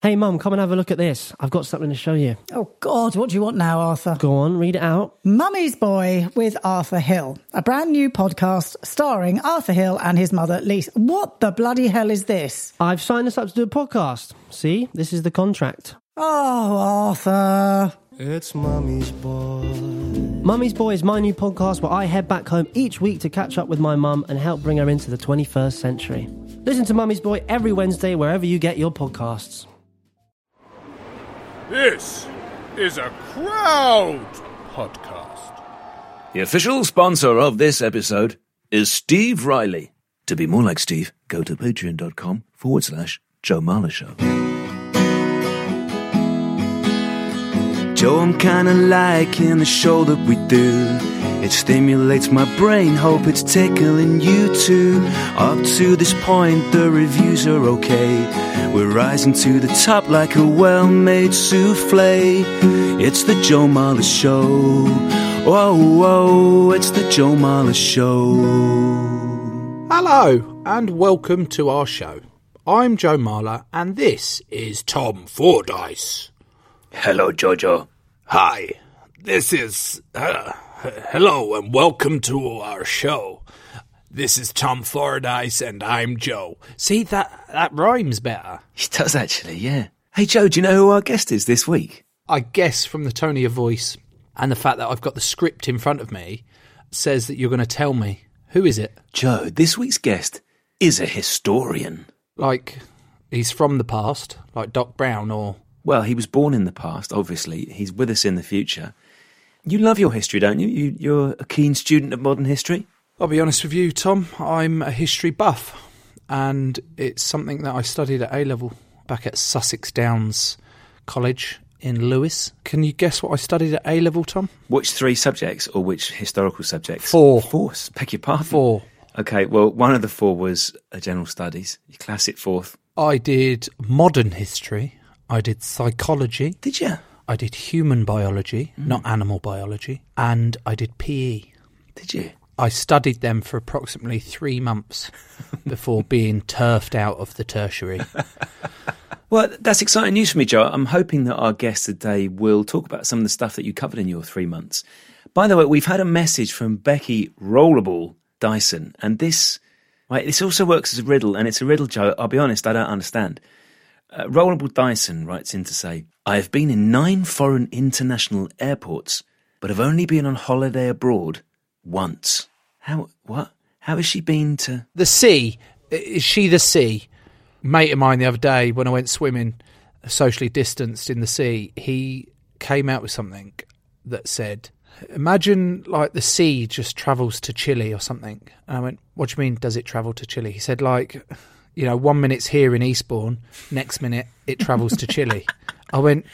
Hey, Mum, come and have a look at this. I've got something to show you. Oh, God, what do you want now, Arthur? Go on, read it out. Mummy's Boy with Arthur Hill, a brand new podcast starring Arthur Hill and his mother, Lisa. What the bloody hell is this? I've signed us up to do a podcast. See, this is the contract. Oh, Arthur. It's Mummy's Boy. Mummy's Boy is my new podcast where I head back home each week to catch up with my mum and help bring her into the 21st century. Listen to Mummy's Boy every Wednesday wherever you get your podcasts. This is a crowd podcast. The official sponsor of this episode is Steve Riley. To be more like Steve, go to patreon.com forward slash Joe Marler Show. Joe, I'm kinda liking the show that we do. It stimulates my brain, hope it's tickling you too. Up to this point, the reviews are okay. We're rising to the top like a well made souffle. It's the Joe Marler Show. Whoa, whoa, it's the Joe Marler Show. Hello, and welcome to our show. I'm Joe Marler, and this is Tom Fordyce. Hello, Jojo. Hi, this is. Uh, hello, and welcome to our show. This is Tom Fordyce, and I'm Joe. See, that, that rhymes better. He does actually, yeah. Hey, Joe, do you know who our guest is this week? I guess from the tone of your voice and the fact that I've got the script in front of me says that you're going to tell me. Who is it? Joe, this week's guest is a historian. Like, he's from the past, like Doc Brown, or. Well, he was born in the past, obviously. He's with us in the future. You love your history, don't you? you you're a keen student of modern history. I'll be honest with you, Tom. I'm a history buff, and it's something that I studied at A level back at Sussex Downs College in Lewes. Can you guess what I studied at A level, Tom? Which three subjects or which historical subjects? Four. Four. Beg your pardon. Four. Okay, well, one of the four was a general studies. You class it fourth. I did modern history. I did psychology. Did you? I did human biology, mm. not animal biology, and I did PE. Did you? I studied them for approximately three months before being turfed out of the tertiary. Well, that's exciting news for me, Joe. I'm hoping that our guest today will talk about some of the stuff that you covered in your three months. By the way, we've had a message from Becky Rollable Dyson, and this, right, this also works as a riddle, and it's a riddle, Joe. I'll be honest, I don't understand. Uh, Rollable Dyson writes in to say, I have been in nine foreign international airports, but have only been on holiday abroad once. How, what? How has she been to? The sea, is she the sea? Mate of mine the other day when I went swimming, socially distanced in the sea, he came out with something that said, Imagine like the sea just travels to Chile or something. And I went, What do you mean, does it travel to Chile? He said, like, you know, one minute's here in Eastbourne, next minute it travels to Chile. I went,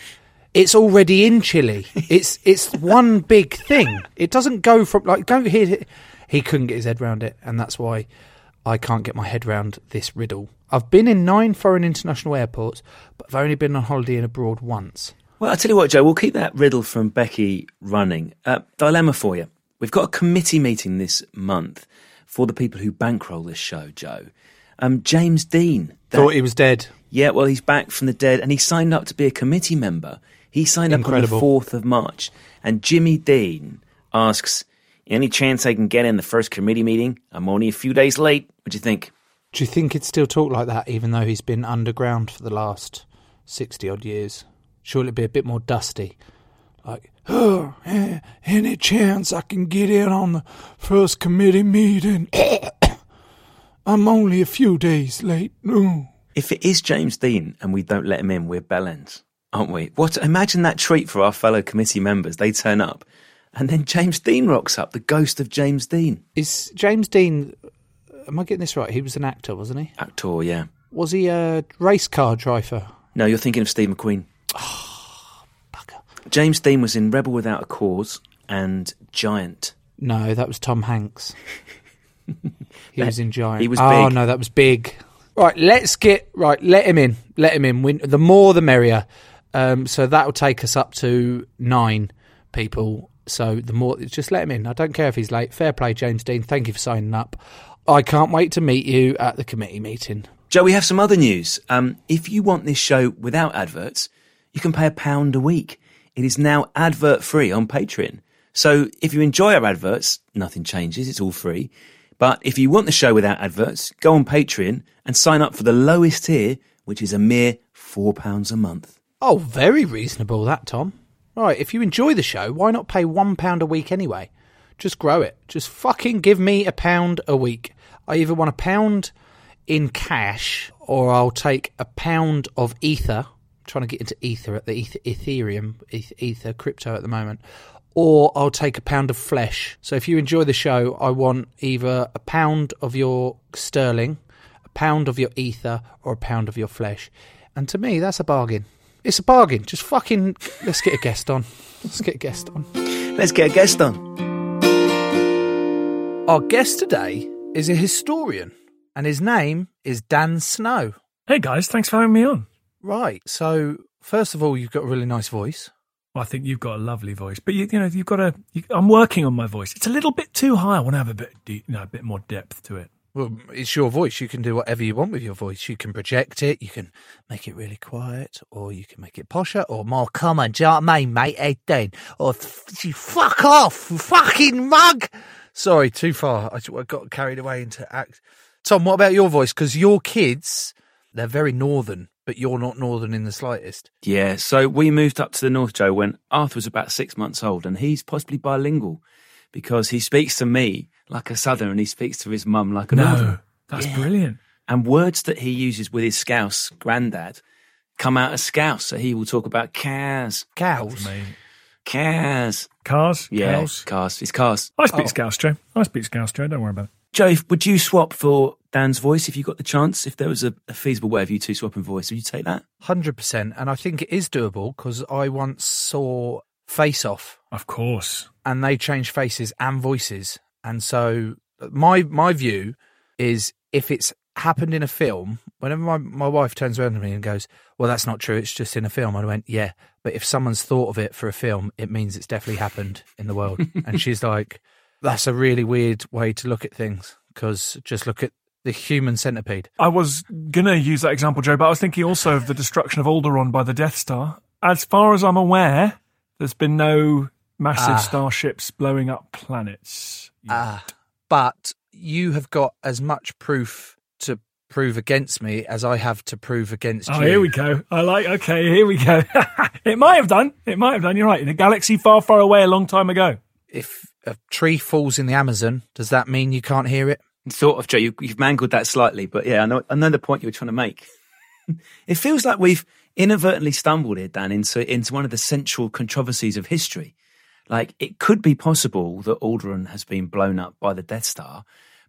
it's already in Chile. It's it's one big thing. It doesn't go from like don't hear. He couldn't get his head around it, and that's why I can't get my head around this riddle. I've been in nine foreign international airports, but I've only been on holiday in abroad once. Well, I'll tell you what, Joe, we'll keep that riddle from Becky running. Uh, dilemma for you. We've got a committee meeting this month for the people who bankroll this show, Joe. Um, James Dean. that- Thought he was dead. yeah, well, he's back from the dead and he signed up to be a committee member. He signed Incredible. up on the 4th of March. And Jimmy Dean asks, Any chance I can get in the first committee meeting? I'm only a few days late. What do you think? Do you think he'd still talk like that, even though he's been underground for the last sixty odd years? Surely it'd be a bit more dusty. Like, oh, eh, any chance I can get in on the first committee meeting? I'm only a few days late. Ooh. If it is James Dean and we don't let him in, we're bellends, aren't we? What? Imagine that treat for our fellow committee members. They turn up, and then James Dean rocks up, the ghost of James Dean. Is James Dean? Am I getting this right? He was an actor, wasn't he? Actor, yeah. Was he a race car driver? No, you're thinking of Steve McQueen. Ah, James Dean was in Rebel Without a Cause and Giant. No, that was Tom Hanks. he was in Giant. he was Oh big. no, that was big. Right, let's get right. Let him in. Let him in. We, the more, the merrier. Um, so that will take us up to nine people. So the more, just let him in. I don't care if he's late. Fair play, James Dean. Thank you for signing up. I can't wait to meet you at the committee meeting. Joe, we have some other news. Um, if you want this show without adverts, you can pay a pound a week. It is now advert free on Patreon. So if you enjoy our adverts, nothing changes. It's all free. But if you want the show without adverts, go on Patreon and sign up for the lowest tier, which is a mere four pounds a month. Oh, very reasonable, that Tom. Right, if you enjoy the show, why not pay one pound a week anyway? Just grow it. Just fucking give me a pound a week. I either want a pound in cash or I'll take a pound of ether. I'm trying to get into ether at the ether, Ethereum, eth- ether crypto at the moment. Or I'll take a pound of flesh. So if you enjoy the show, I want either a pound of your sterling, a pound of your ether, or a pound of your flesh. And to me, that's a bargain. It's a bargain. Just fucking let's get a guest on. Let's get a guest on. Let's get a guest on. Our guest today is a historian, and his name is Dan Snow. Hey guys, thanks for having me on. Right. So first of all, you've got a really nice voice. I think you've got a lovely voice, but you, you know you've got a. I'm working on my voice. It's a little bit too high. I want to have a bit, you know, a bit more depth to it. Well, it's your voice. You can do whatever you want with your voice. You can project it. You can make it really quiet, or you can make it posher, or more common. You know what I mean, mate? Eighteen, or you fuck off, fucking mug. Sorry, too far. I got carried away into act. Tom, what about your voice? Because your kids, they're very northern, but you're not northern in the slightest. Yeah, so we moved up to the North, Joe, when Arthur was about six months old, and he's possibly bilingual because he speaks to me like a Southerner and he speaks to his mum like a. No, that's brilliant. And words that he uses with his Scouse granddad come out as Scouse. So he will talk about cows, Cows. Cows. Cars, Yeah, cows. cars. It's cars. I speak Oh. Scouse, Joe. I speak Scouse, Joe. Don't worry about it. Joe, would you swap for Dan's voice if you got the chance? If there was a, a feasible way of you two swapping voice, would you take that? Hundred percent, and I think it is doable because I once saw Face Off, Of course. and they changed faces and voices, and so my my view is if it's happened in a film, whenever my, my wife turns around to me and goes, "Well, that's not true. It's just in a film," I went, "Yeah, but if someone's thought of it for a film, it means it's definitely happened in the world." and she's like, "That's a really weird way to look at things because just look at the human centipede." I was gonna use that example, Joe, but I was thinking also of the destruction of Alderaan by the Death Star. As far as I'm aware, there's been no massive Ah. starships blowing up planets. Ah, but you have got as much proof to prove against me as I have to prove against you. Oh, you. here we go. I like. Okay, here we go. it might have done. It might have done. You're right. In a galaxy far, far away, a long time ago. If a tree falls in the Amazon, does that mean you can't hear it? Sort of, Joe. You, you've mangled that slightly, but yeah, I know, I know the point you were trying to make. it feels like we've inadvertently stumbled here, Dan, into into one of the central controversies of history. Like, it could be possible that Alderaan has been blown up by the Death Star,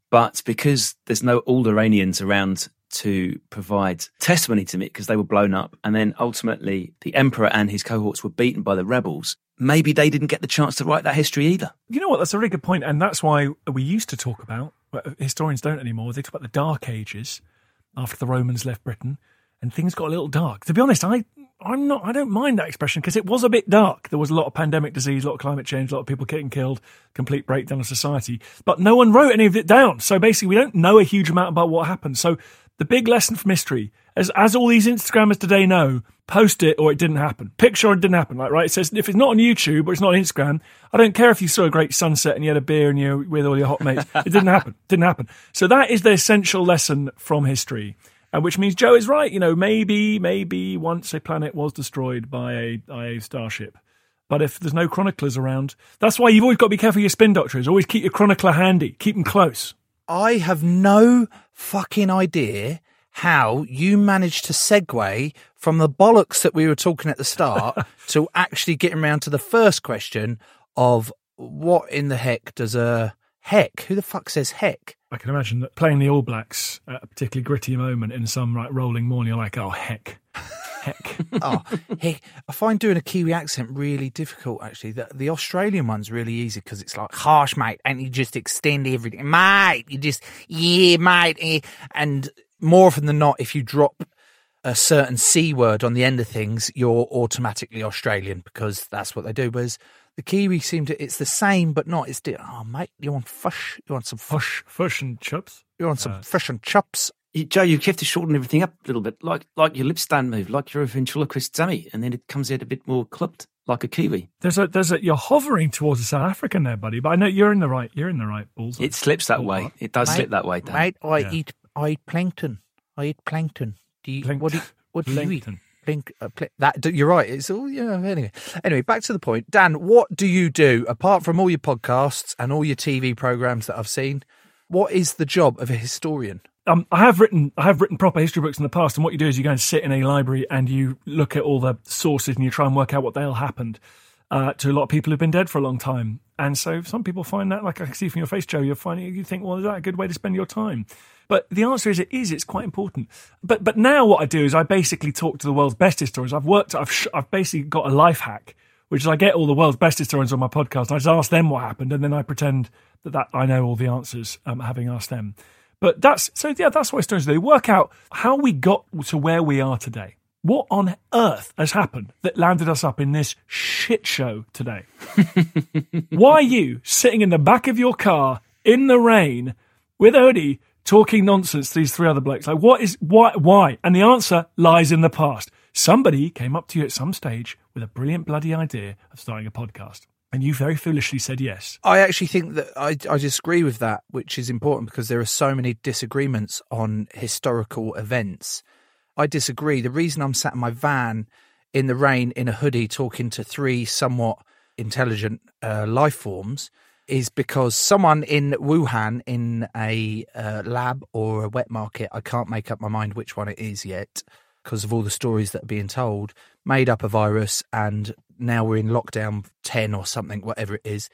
but because there's no Alderanians around to provide testimony to it because they were blown up, and then ultimately the Emperor and his cohorts were beaten by the rebels. Maybe they didn't get the chance to write that history either. You know what? That's a really good point, and that's why we used to talk about. Historians don't anymore. They talk about the Dark Ages after the Romans left Britain, and things got a little dark. To be honest, I I'm not. I don't mind that expression because it was a bit dark. There was a lot of pandemic disease, a lot of climate change, a lot of people getting killed, complete breakdown of society. But no one wrote any of it down. So basically, we don't know a huge amount about what happened. So the big lesson from history, as as all these Instagrammers today know, post it or it didn't happen. Picture it didn't happen. Like right, it says if it's not on YouTube or it's not on Instagram, I don't care if you saw a great sunset and you had a beer and you're with all your hot mates. It didn't happen. Didn't happen. So that is the essential lesson from history. uh, which means Joe is right. You know, maybe maybe once a planet was destroyed by a, by a starship. But if there's no chroniclers around, that's why you've always got to be careful your spin doctors. Always keep your chronicler handy. Keep them close. I have no fucking idea how you managed to segue from the bollocks that we were talking at the start to actually getting around to the first question of what in the heck does a heck? Who the fuck says heck? I can imagine that playing the All Blacks at a particularly gritty moment in some like rolling morning, you're like, oh heck, heck. oh, heck. I find doing a Kiwi accent really difficult. Actually, the, the Australian one's really easy because it's like harsh, mate, and you just extend everything, mate. You just yeah, mate, eh. and more often than not, if you drop a certain c word on the end of things, you're automatically Australian because that's what they do. Whereas the Kiwi seem to it's the same but not. It's di- oh mate, you want fush? You want some fush? Fish, fish and chips. You want some fush and chops? You, Joe, you have to shorten everything up a little bit, like like your lip stand move, like you're a ventriloquist dummy, and then it comes out a bit more clipped, like a kiwi. There's a there's a you're hovering towards a South African there, buddy. But I know you're in the right you're in the right balls. It slips that way. It does Mate, slip that way, Dan. Mate, I Yeah. eat I eat plankton. I eat plankton. Do you Plank- what do you, what do you eat? Plankton. Plink, uh, pl- that you're right. It's all yeah. Anyway, anyway, back to the point. Dan, what do you do apart from all your podcasts and all your TV programs that I've seen? What is the job of a historian? um, I have written I have written proper history books in the past, and what you do is you go and sit in a library and you look at all the sources and you try and work out what the hell happened uh, to a lot of people who've been dead for a long time. And so some people find that, like I can see from your face, Joe, you're finding you think, well, is that a good way to spend your time? But the answer is it is. It's quite important. But but now what I do is I basically talk to the world's best historians. I've worked. I've sh- I've basically got a life hack, which is I get all the world's best historians on my podcast. I just ask them what happened, and then I pretend that, that I know all the answers, um, having asked them. But that's so yeah, that's what historians do. They work out how we got to where we are today. What on earth has happened that landed us up in this shit show today? Why are you sitting in the back of your car in the rain with a hoodie talking nonsense to these three other blokes? Like, what is why? Why? And the answer lies in the past. Somebody came up to you at some stage with a brilliant bloody idea of starting a podcast, and you very foolishly said yes. I actually think that I, I disagree with that, which is important because there are so many disagreements on historical events. I disagree. The reason I'm sat in my van in the rain in a hoodie talking to three somewhat intelligent uh, life forms is because someone in Wuhan in a uh, lab or a wet market, I can't make up my mind which one it is yet because of all the stories that are being told, made up a virus and now we're in lockdown 10 or something, whatever it is.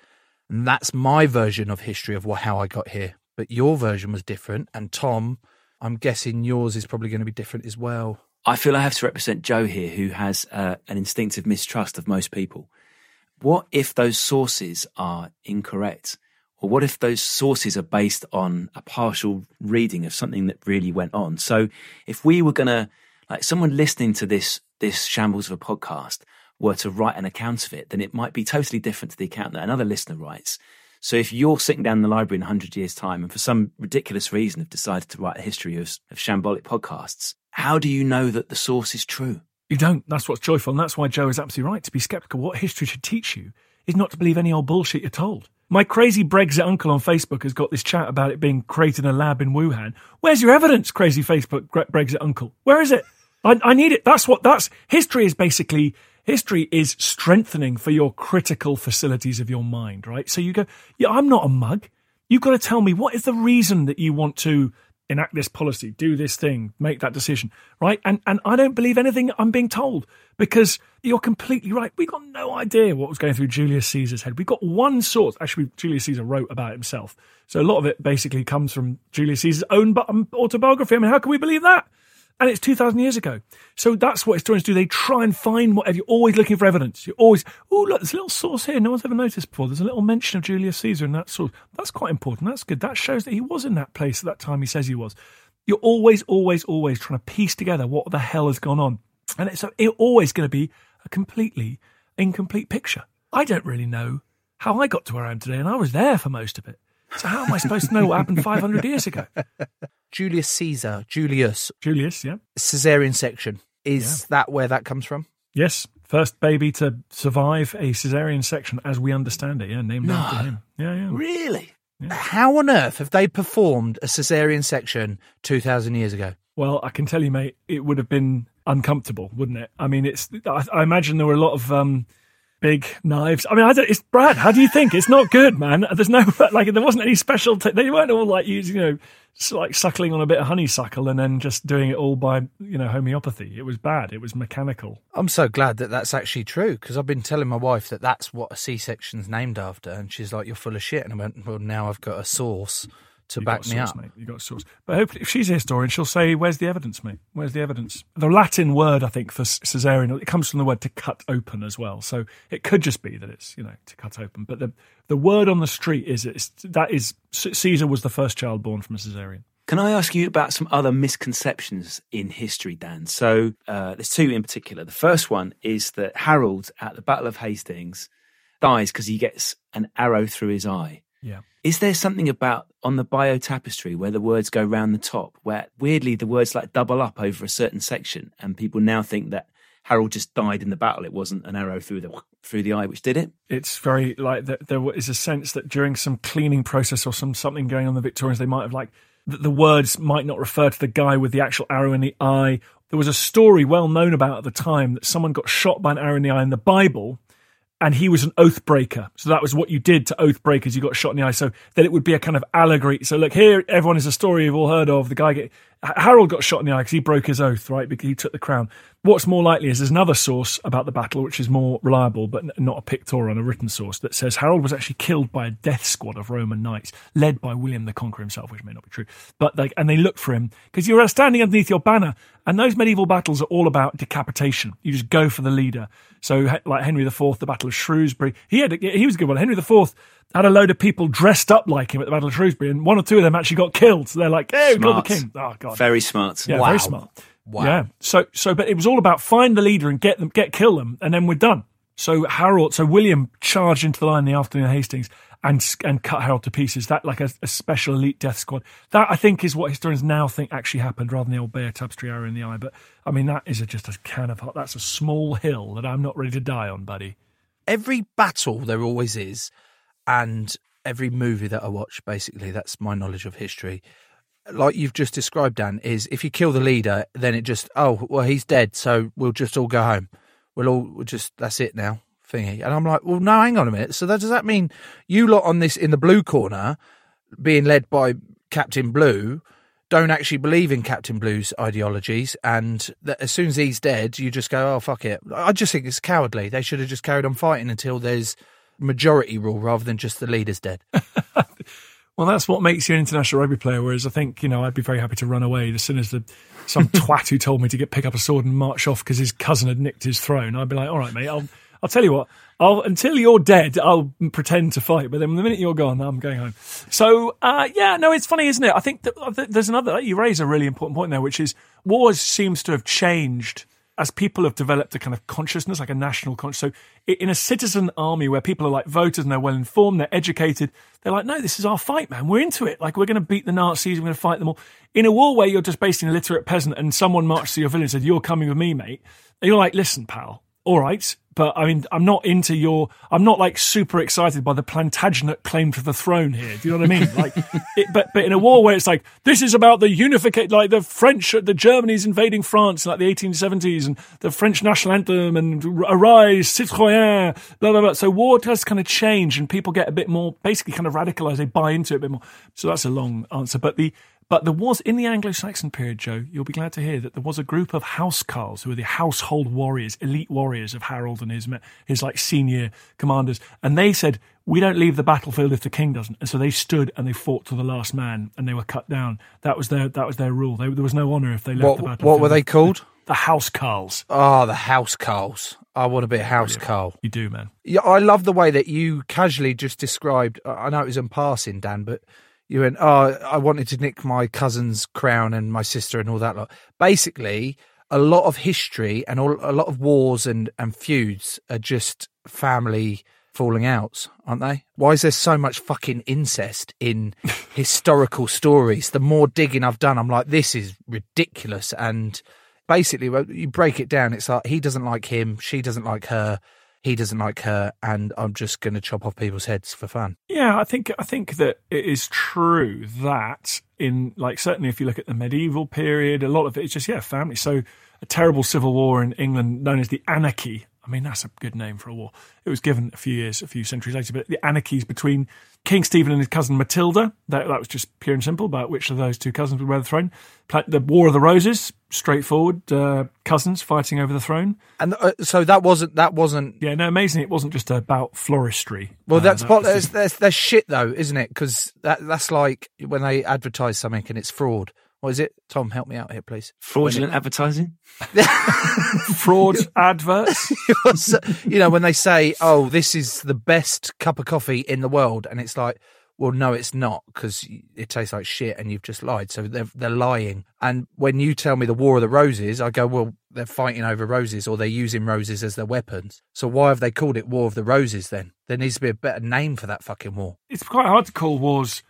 And that's my version of history of how I got here. But your version was different. And Tom, I'm guessing yours is probably going to be different as well. I feel I have to represent Joe here, who has uh, an instinctive mistrust of most people. What if those sources are incorrect? Or what if those sources are based on a partial reading of something that really went on? So if we were going to, like someone listening to this, this shambles of a podcast were to write an account of it, then it might be totally different to the account that another listener writes. So if you're sitting down in the library in 100 years' time and for some ridiculous reason have decided to write a history of, of shambolic podcasts, how do you know that the source is true? You don't. That's what's joyful. And that's why Joe is absolutely right. To be skeptical, what history should teach you is not to believe any old bullshit you're told. My crazy Brexit uncle on Facebook has got this chat about it being created in a lab in Wuhan. Where's your evidence, crazy Facebook Brexit uncle? Where is it? I, I need it. That's what, that's, history is basically, history is strengthening for your critical facilities of your mind, right? So you go, yeah, I'm not a mug. You've got to tell me what is the reason that you want to enact this policy, do this thing, make that decision, right? And and I don't believe anything I'm being told because you're completely right. We got no idea what was going through Julius Caesar's head. We got one source. Actually, Julius Caesar wrote about himself, so a lot of it basically comes from Julius Caesar's own um, autobiography. I mean, how can we believe that? And it's 2,000 years ago. So that's what historians do. They try and find whatever. You're always looking for evidence. You're always, oh, look, there's a little source here no one's ever noticed before. There's a little mention of Julius Caesar in that source. That's quite important. That's good. That shows that he was in that place at that time he says he was. You're always, always, always trying to piece together what the hell has gone on. And it's, it's always going to be a completely incomplete picture. I don't really know how I got to where I am today, and I was there for most of it. So how am I supposed to know what happened 500 years ago? Julius Caesar, Julius, Julius, yeah. cesarean section. Is that where that comes from? Yes, first baby to survive a cesarean section as we understand it. Yeah, named after him. Yeah, yeah. Really? How on earth have they performed a cesarean section 2,000 years ago? Well, I can tell you, mate, it would have been uncomfortable, wouldn't it? I mean, it's. I, I imagine there were a lot of um, big knives. I mean, I don't, it's Brad. How do you think? It's not good, man. There's no like. There wasn't any special. T- they weren't all like using, you know, like suckling on a bit of honeysuckle and then just doing it all by you know homeopathy. It was bad. It was mechanical. I'm so glad that that's actually true because I've been telling my wife that that's what a C-section's named after, and she's like, "You're full of shit." And I went, "Well, now I've got a source to You back got a me source, up." mate. You got a source. But hopefully, if she's a historian, she'll say, "Where's the evidence, mate? Where's the evidence?" The Latin word, I think, for cesarean, it comes from the word to cut open as well. So it could just be that it's you know to cut open. But the the word on the street is it's that is Caesar was the first child born from a cesarean. Can I ask you about some other misconceptions in history, Dan? So uh, there's two in particular. The first one is that Harold at the Battle of Hastings dies because he gets an arrow through his eye. Yeah. Is there something about on the Bayeux tapestry where the words go round the top, where weirdly the words like double up over a certain section, and people now think that Harold just died in the battle? It wasn't an arrow through the through the eye which did it. It's very like that. There is a sense that during some cleaning process or some something going on the Victorians, they might have like that the words might not refer to the guy with the actual arrow in the eye. There was a story well known about at the time that someone got shot by an arrow in the eye in the Bible, and he was an oath breaker. So that was what you did to oath breakers. You got shot in the eye. So that it would be a kind of allegory. So look here, everyone is a story you've all heard of. The guy get Harold got shot in the eye because he broke his oath, right? Because he took the crown. What's more likely is there's another source about the battle which is more reliable, but not a pictorial, a written source that says Harold was actually killed by a death squad of Norman knights, led by William the Conqueror himself, which may not be true. But like, and they looked for him because you're standing underneath your banner, and those medieval battles are all about decapitation. You just go for the leader. So, like Henry IV, the Battle of Shrewsbury, he had he was a good one. Henry IV had a load of people dressed up like him at the Battle of Shrewsbury, and one or two of them actually got killed. So they're like, "Hey, we killed the king!" Oh god, Very smart. yeah, Wow. very smart. Wow. Yeah. So so but it was all about find the leader and get them get kill them and then we're done. So Harold so William charged into the line in the afternoon of Hastings and and cut Harold to pieces. That like a, a special elite death squad. That I think is what historians now think actually happened rather than the old Bayeux tapestry arrow in the eye. But I mean that is a, just a can of hot. That's a small hill that I'm not ready to die on, buddy. every battle there always is, and every movie that I watch, basically, that's my knowledge of history. Like you've just described, Dan, is if you kill the leader, then it just oh well he's dead, so we'll just all go home. We'll all we'll just that's it now, thingy. And I'm like, well, no, hang on a minute. So that, does that mean you lot on this in the blue corner, being led by Captain Blue? Don't actually believe in Captain Blue's ideologies, and that as soon as he's dead, you just go, "Oh fuck it." I just think it's cowardly. They should have just carried on fighting until there's majority rule rather than just the leader's dead. Well, that's what makes you an international rugby player. Whereas I think, you know, I'd be very happy to run away as soon as the some twat who told me to get pick up a sword and march off because his cousin had nicked his throne. I'd be like, all right, mate, I'll I'll tell you what. I'll until you're dead, I'll pretend to fight. But then the minute you're gone, I'm going home. So uh, yeah, no, it's funny, isn't it? I think that, that there's another. You raise a really important point there, which is wars seems to have changed as people have developed a kind of consciousness, like a national consciousness. So in a citizen army where people are like voters and they're well informed, they're educated, they're like, no, this is our fight, man. We're into it. Like we're going to beat the Nazis. We're going to fight them all. In a war where you're just basically an illiterate peasant and someone marched to your village and said, you're coming with me, mate. And you're like, listen, pal, all right. But I mean, I'm not into your, I'm not like super excited by the Plantagenet claim to the throne here. Do you know what I mean? Like, it, but, but in a war where it's like, this is about the unification, like the French, the Germany's invading France in like the 1870s and the French national anthem and arise, citoyen, blah, blah, blah. So war does kind of change and people get a bit more, basically kind of radicalized. They buy into it a bit more. So that's a long answer. But the, but there was in the Anglo-Saxon period, Joe. You'll be glad to hear that there was a group of housecarls who were the household warriors, elite warriors of Harold and his his like senior commanders, and they said, "We don't leave the battlefield if the king doesn't." And so they stood and they fought to the last man, and they were cut down. That was their that was their rule. They, there was no honour if they left the battlefield. what were they called? The housecarls. Oh, ah, the house Carls. I want to be a house Carl. You do, man. Yeah, I love the way that you casually just described. I know it was in passing, Dan, but you went, "Oh, I wanted to nick my cousin's crown and my sister and all that lot." Basically, a lot of history and all, a lot of wars and and feuds are just family falling outs, aren't they? Why is there so much fucking incest in historical stories? The more digging I've done, I'm like, this is ridiculous. And basically, you break it down, it's like he doesn't like him, she doesn't like her he doesn't like her, and I'm just going to chop off people's heads for fun. Yeah, I think I think that it is true that in like certainly if you look at the medieval period, a lot of it is just yeah family. So a terrible civil war in England known as the Anarchy. I mean that's a good name for a war. It was given a few years, a few centuries later, but the anarchies between King Stephen and his cousin Matilda. That, that was just pure and simple about which of those two cousins would wear the throne. The War of the Roses, straightforward, uh, cousins fighting over the throne. And uh, so that wasn't that wasn't. Yeah, no, amazing. It wasn't just about floristry. Well, Uh, that's that what was there's, there's there's shit though, isn't it? Because that that's like when they advertise something and it's fraud. What is it? Tom, help me out here, please. Fraudulent advertising? fraud adverts. Uh, you know, when they say, "Oh, this is the best cup of coffee in the world," and it's like, "Well, no, it's not because it tastes like shit," and you've just lied. So they're they're lying. And when you tell me the War of the Roses, I go, "Well, they're fighting over roses, or they're using roses as their weapons. So why have they called it War of the Roses? Then there needs to be a better name for that fucking war." it's quite hard to call wars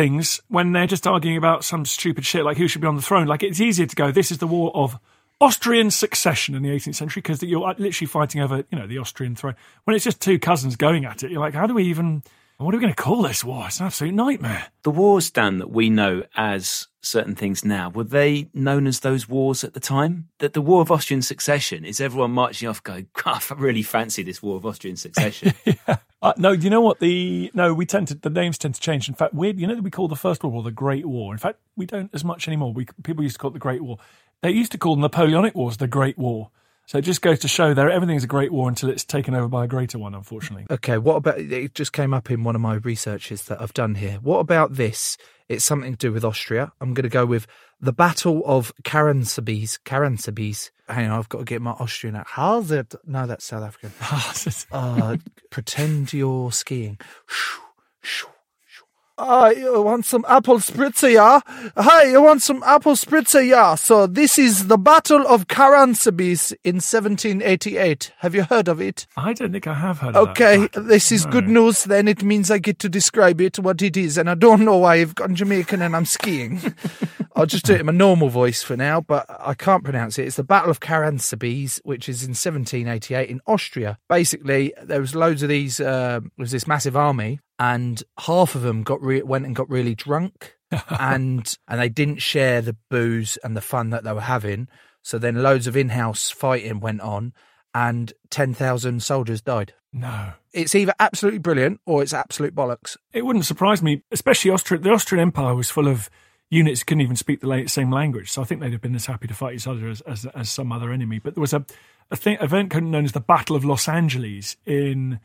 things when they're just arguing about some stupid shit like who should be on the throne. Like it's easier to go, this is the war of Austrian succession in the 18th century because you're uh, literally fighting over, you know, the Austrian throne. When it's just two cousins going at it, you're like, how do we even, what are we going to call this war? It's an absolute nightmare. The wars, Dan, that we know as certain things now, were they known as those wars at the time? That the War of Austrian Succession is everyone marching off going, I really fancy this War of Austrian Succession. Uh, no, do you know what the no? We tend to the names tend to change. In fact, weird. You know that we call the First World War the Great War. In fact, we don't as much anymore. We people used to call it the Great War. They used to call the Napoleonic Wars the Great War. So it just goes to show that everything's a great war until it's taken over by a greater one. Unfortunately, Okay, what about it? Just came up in one of my researches that I've done here. What about this? It's something to do with Austria. I'm going to go with the Battle of Karansebes. Karansebes. Hang on, I've got to get my Austrian out. How's it? No, that's South African. Uh, pretend you're skiing. Ah, I want some apple spritzer, yeah? Hi, you want some apple spritzer, yeah? So this is the Battle of Karansebes in 1788. Have you heard of it? I don't think I have heard. of Okay, this is good news. Then it means I get to describe it, what it is, and I don't know why I've gone Jamaican and I'm skiing. I'll just do it in my normal voice for now, but I can't pronounce it. It's the Battle of Karansebes, which is in 1788 in Austria. Basically, there was loads of these. Uh, there was this massive army, and half of them got re- went and got really drunk, and and they didn't share the booze and the fun that they were having. So then, loads of in-house fighting went on, and ten thousand soldiers died No, it's either absolutely brilliant or it's absolute bollocks. it wouldn't surprise me. Especially Austria. The Austrian Empire was full of units couldn't even speak the same language. So I think they'd have been as happy to fight each other as as, as some other enemy. But there was a a thing, event known as the Battle of Los Angeles in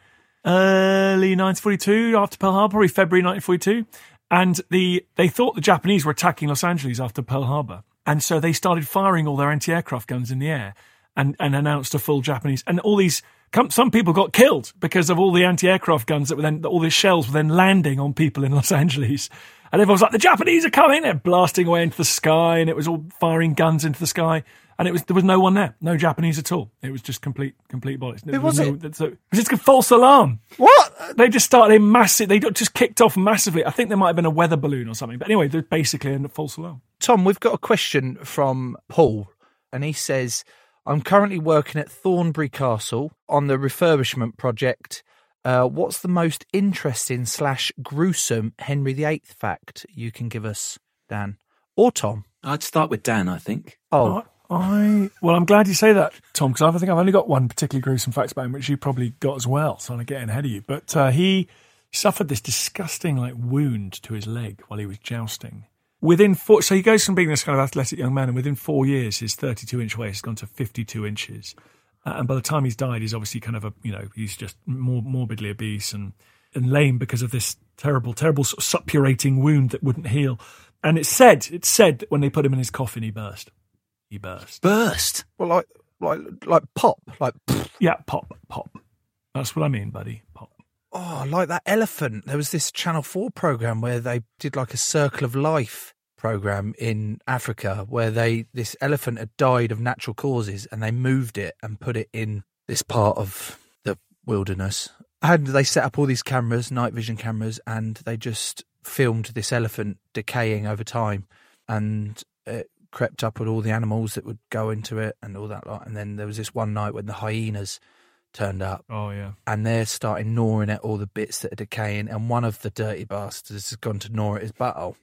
early 1942 after Pearl Harbor, probably February 1942. And the they thought the Japanese were attacking Los Angeles after Pearl Harbor. And so they started firing all their anti-aircraft guns in the air and, and announced a full Japanese. And all these, some people got killed because of all the anti-aircraft guns that were then, all the shells were then landing on people in Los Angeles. And everyone was like, the Japanese are coming. They're blasting away into the sky and it was all firing guns into the sky. And it was, there was no one there. No Japanese at all. It was just complete, complete bollocks. There was no- it? a- It was just a false alarm. What? They just started in massive. They just kicked off massively. I think there might have been a weather balloon or something. But anyway, they're basically a false alarm. Tom, we've got a question from Paul, and he says, I'm currently working at Thornbury Castle on the refurbishment project. Uh, what's the most interesting slash gruesome Henry VIII fact you can give us, Dan? Or Tom? I'd start with Dan, I think. Oh, I well, I'm glad you say that, Tom, because I think I've only got one particularly gruesome fact about him, which you probably got as well. So I'm getting ahead of you. But uh, he suffered this disgusting like wound to his leg while he was jousting. Within four, so he goes from being this kind of athletic young man, and within four years, his 32 inch waist has gone to 52 inches. Uh, and by the time he's died, he's obviously kind of a you know he's just more morbidly obese and and lame because of this terrible, terrible sort of suppurating wound that wouldn't heal. And it's said, it's said that when they put him in his coffin, he burst. He burst. Burst. well, like, like, like pop, like, Yeah, pop, pop. That's what I mean, buddy. Pop. oh, like that elephant. There was this Channel 4 program where they did like a Circle of Life program in Africa where they this elephant had died of natural causes and they moved it and put it in this part of the wilderness. And they set up all these cameras, night vision cameras, and they just filmed this elephant decaying over time and it crept up with all the animals that would go into it and all that lot. And then there was this one night when the hyenas turned up Oh yeah. and they're starting gnawing at all the bits that are decaying, and one of the dirty bastards has gone to gnaw at his butthole,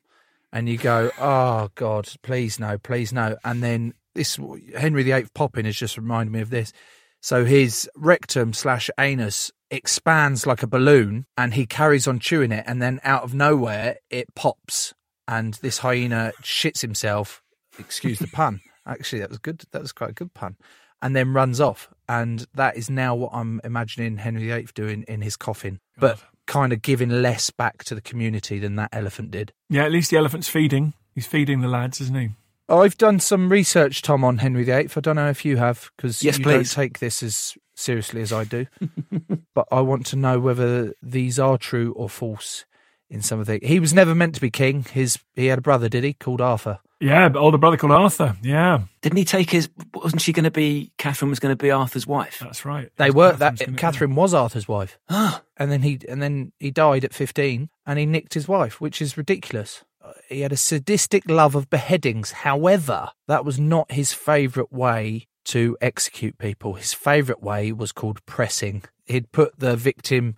and you go, "Oh God, please no, please no!" And then this Henry VIII popping has just reminded me of this. So his rectum slash anus expands like a balloon, and he carries on chewing it, and then out of nowhere it pops, and this hyena shits himself. Excuse the pun. Actually, that was good. That was quite a good pun. And then runs off, and that is now what I'm imagining Henry VIII doing in his coffin, but kind of giving less back to the community than that elephant did. Yeah, at least the elephant's feeding. He's feeding the lads, isn't he? I've done some research, Tom, on Henry VIII. I don't know if you have, because Yes, you please. don't take this as seriously as I do. but I want to know whether these are true or false. In some of the, he was never meant to be king. His he had a brother, did he, called Arthur? Yeah, but older brother called Arthur. Yeah, Didn't he take his? Wasn't she going to be? Catherine was going to be Arthur's wife. that's right. They That's were Catherine's that gonna- Catherine was Arthur's wife, Ah, and then he and then he died at fifteen, and he nicked his wife, which is ridiculous. Uh, He had a sadistic love of beheadings. However, that was not his favourite way to execute people. His favourite way was called pressing. He'd put the victim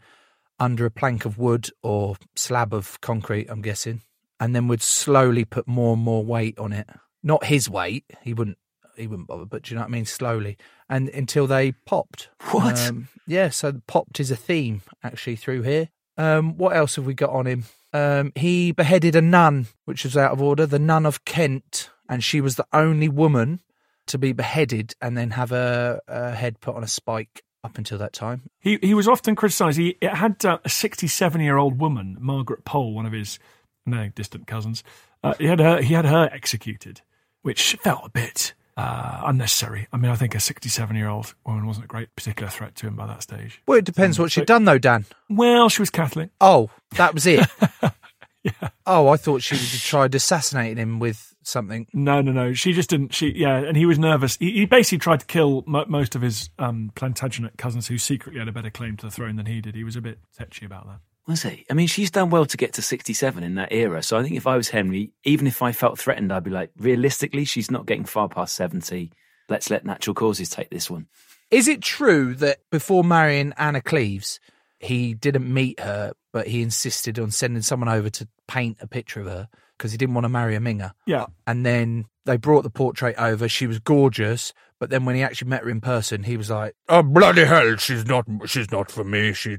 under a plank of wood or slab of concrete, I'm guessing, and then would slowly put more and more weight on it. Not his weight. He wouldn't. He wouldn't bother. But do you know what I mean? Slowly, and until they popped. What? Um, yeah. So popped is a theme actually through here. Um, what else have we got on him? Um, he beheaded a nun, which was out of order. The nun of Kent, and she was the only woman to be beheaded and then have her, her head put on a spike up until that time. He he was often criticised. He it had uh, a 67 year old woman, Margaret Pole, one of his no distant cousins. Uh, he had her he had her executed, which felt a bit uh, unnecessary. I mean, I think a 67 year old woman wasn't a great particular threat to him by that stage. Well, it depends what she'd done, though, Dan. Well, she was Catholic. Oh, that was it. yeah. Oh, I thought she tried assassinating him with something. No, no, no. She just didn't. She yeah, and he was nervous. He, he basically tried to kill mo- most of his um, Plantagenet cousins, who secretly had a better claim to the throne than he did. He was a bit tetchy about that. Was he? I mean, she's done well to get to sixty-seven in that era. So I think if I was Henry, even if I felt threatened, I'd be like, realistically, she's not getting far past seventy. Let's let natural causes take this one. Is it true that before marrying Anna Cleves, he didn't meet her, but he insisted on sending someone over to paint a picture of her because he didn't want to marry a minger? Yeah, And then they brought the portrait over. She was gorgeous, but then when he actually met her in person, he was like, Oh bloody hell! She's not. She's not for me. She.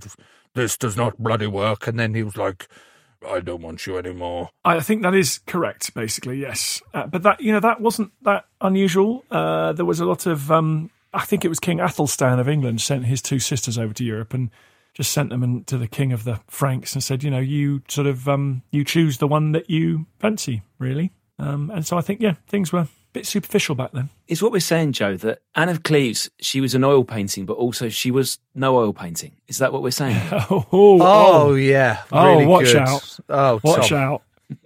This does not bloody work. and then he was like, I don't want you anymore. I think that is correct. Basically, yes. Uh, but that you know that wasn't that unusual. Uh, there was a lot of. Um, I think it was King Athelstan of England sent his two sisters over to Europe and just sent them in, to the king of the Franks and said, you know, you sort of um, you choose the one that you fancy, really. Um, and so I think yeah, things were bit superficial back then. Is what we're saying, Joe, that Anne of Cleves, she was an oil painting, but also she was no oil painting. Is that what we're saying? Oh, oh, "Oh, yeah, Oh, watch good. out. Oh, watch Tom, out!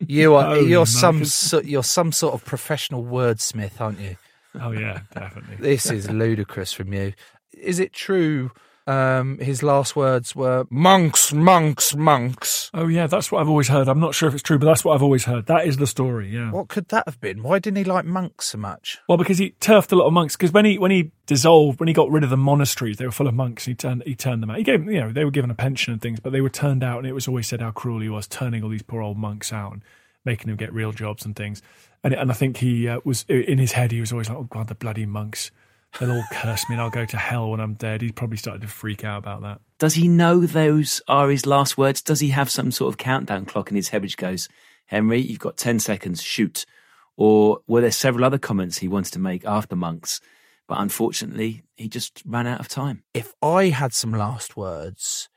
You are Holy you're some so, you're some sort of professional wordsmith, aren't you? Oh yeah, definitely. This is ludicrous from you. Is it true? Um, his last words were Monks, monks, monks. Oh yeah, that's what I've always heard. I'm not sure if it's true, but that's what I've always heard. That is the story. Yeah. What could that have been? Why didn't he like monks so much? Well, because he turfed a lot of monks. Because when he when he dissolved, when he got rid of the monasteries, they were full of monks. He turned he turned them out. He gave you know they were given a pension and things, but they were turned out, and it was always said how cruel he was, turning all these poor old monks out and making them get real jobs and things. And and I think he uh, was in his head. He was always like, oh god, the bloody monks. They'll all curse me and I'll go to hell when I'm dead. He's probably started to freak out about that. Does he know those are his last words? Does he have some sort of countdown clock in his head which goes, Henry, you've got 10 seconds, shoot? Or were there several other comments he wanted to make after monks, but unfortunately he just ran out of time? If I had some last words,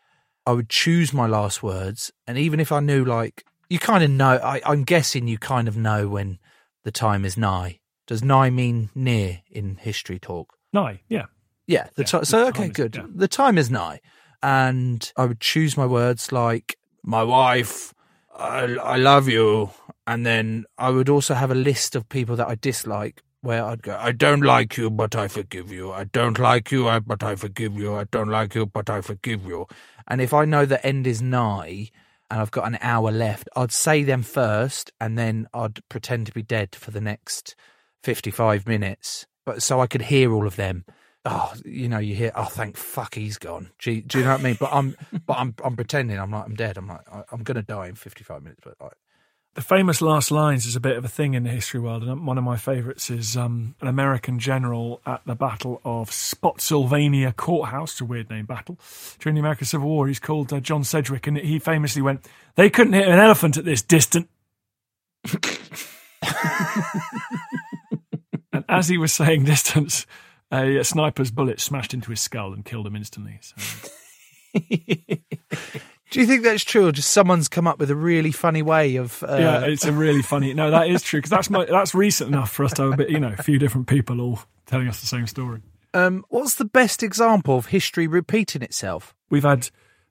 I would choose my last words, and even if I knew, like you kind of know, I, I'm guessing you kind of know when the time is nigh. Does nigh mean near in history talk? Nigh, yeah. Yeah. The Yeah, ti- so time okay, is- good. yeah. The time is nigh, and I would choose my words like My wife. I, I love you. and then I would also have a list of people that I dislike where I'd go, I don't like you, but I forgive you. I don't like you, but I forgive you. I don't like you, but I forgive you. and if I know the end is nigh and I've got an hour left, I'd say them first and then I'd pretend to be dead for the next 55 minutes. But so I could hear all of them. oh, you know, you hear, oh, thank fuck, he's gone. Do you, do you know what I mean? But I'm, but I'm, I'm pretending. I'm like, I'm dead. I'm like, I- I'm gonna die in 55 minutes. But like, The famous last lines is a bit of a thing in the history world, and one of my favourites is um, an American general at the Battle of Spotsylvania Courthouse. It's a weird name, battle. During the American Civil War, he's called uh, John Sedgwick, and he famously went, They couldn't hit an elephant at this distance. as he was saying distance, a, a sniper's bullet smashed into his skull and killed him instantly. So. do you think that's true, or just someone's come up with a really funny way of? Uh, yeah, it's a really funny. No, that is true because that's my that's recent enough for us to have a bit, you know, a few different people all telling us the same story. um, what's the best example of history repeating itself? We've had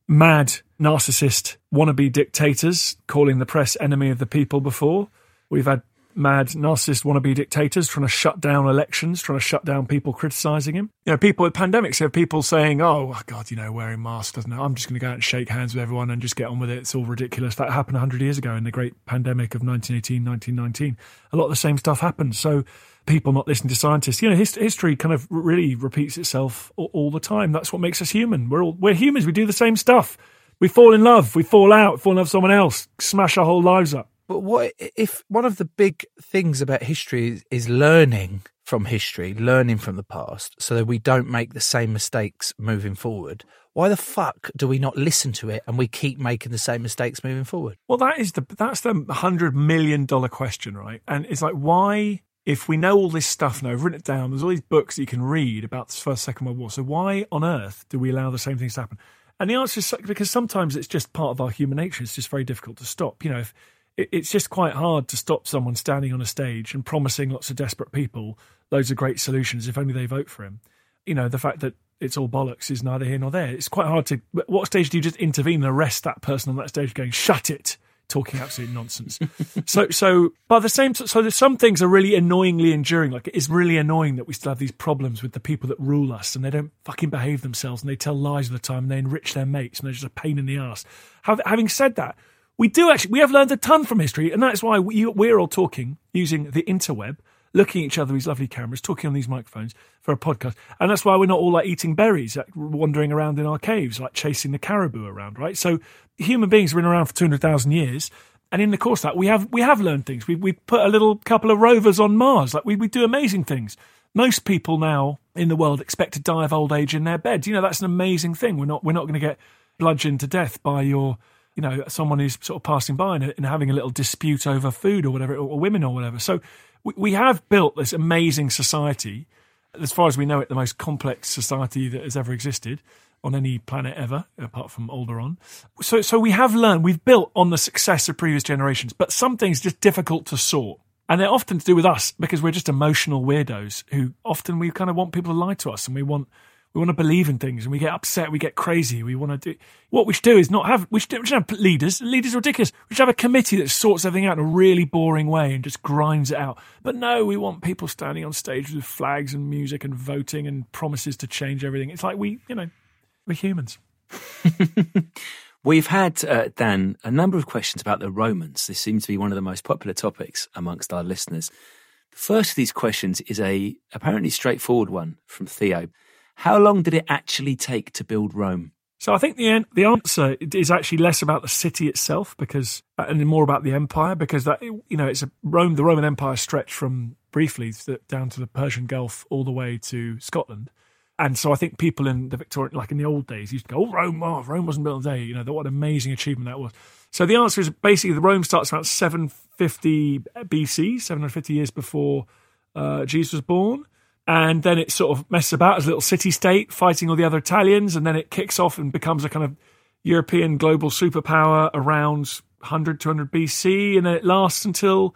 mad narcissist wannabe dictators calling the press enemy of the people before. We've had mad narcissist wannabe dictators trying to shut down elections, trying to shut down people criticizing him. You know, people with pandemics have people saying, oh, "Oh God, you know, wearing masks doesn't. I'm just going to go out and shake hands with everyone and just get on with it. It's all ridiculous." That happened 100 years ago in the great pandemic of 1918, 1919. A lot of the same stuff happened. So people not listening to scientists. You know, his, history kind of really repeats itself all, all the time. That's what makes us human. We're all we're humans. We do the same stuff. We fall in love. We fall out. Fall in love with someone else. Smash our whole lives up. But what if one of the big things about history is, is learning from history, learning from the past, so that we don't make the same mistakes moving forward? Why the fuck do we not listen to it and we keep making the same mistakes moving forward? Well, that is the that's the hundred million dollar question, right? And it's like, why, if we know all this stuff now, I've written it down. There's all these books that you can read about the First, Second World War. So why on earth do we allow the same things to happen? And the answer is because sometimes it's just part of our human nature. It's just very difficult to stop. You know, if it's just quite hard to stop someone standing on a stage and promising lots of desperate people loads of great solutions if only they vote for him. You know, the fact that it's all bollocks is neither here nor there. It's quite hard to. What stage do you just intervene and arrest that person on that stage, going "shut it"? Talking absolute nonsense. so, so by the same, so there's some things are really annoyingly enduring. Like it is really annoying that we still have these problems with the people that rule us, and they don't fucking behave themselves, and they tell lies all the time, and they enrich their mates, and they're just a pain in the ass. Having said that, we do actually we have learned a ton from history, and that's why we, we're all talking using the interweb, looking at each other with these lovely cameras, talking on these microphones for a podcast, and that's why we're not all like eating berries, like wandering around in our caves, like chasing the caribou around, right? So human beings have been around for two hundred thousand years. And in the course of that, we have we have learned things. We we put a little couple of rovers on Mars. Like we, we do amazing things. Most people now in the world expect to die of old age in their bed. You know that's an amazing thing. We're not we're not going to get bludgeoned to death by your you know someone who's sort of passing by and, and having a little dispute over food or whatever or women or whatever. So we, we have built this amazing society. As far as we know it, the most complex society that has ever existed on any planet ever, apart from Alderaan. So, so we have learned, we've built on the success of previous generations, but some things just difficult to sort. And they're often to do with us because we're just emotional weirdos who often we kind of want people to lie to us and we want we want to believe in things and we get upset, we get crazy, we want to do what we should do is not have we should, we should have leaders. Leaders are ridiculous. We should have a committee that sorts everything out in a really boring way and just grinds it out. But no, we want people standing on stage with flags and music and voting and promises to change everything. It's like we, you know, we're humans. We've had, uh, Dan, a number of questions about the Romans. This seems to be one of the most popular topics amongst our listeners. The first of these questions is a apparently straightforward one from Theo. How long did it actually take to build Rome? So I think the an- the answer is actually less about the city itself because uh, and more about the empire because that you know it's a Rome the Roman Empire stretched from briefly down to the Persian Gulf all the way to Scotland. And so I think people in the Victorian, like in the old days, used to go, "Oh, Rome! Oh, Rome wasn't built in a day." You know, what an amazing achievement that was. So the answer is basically the Rome starts around 750 BC, 750 years before uh, Jesus was born, and then it sort of messes about as a little city state, fighting all the other Italians, and then it kicks off and becomes a kind of European global superpower around 100, 200 BC, and then it lasts until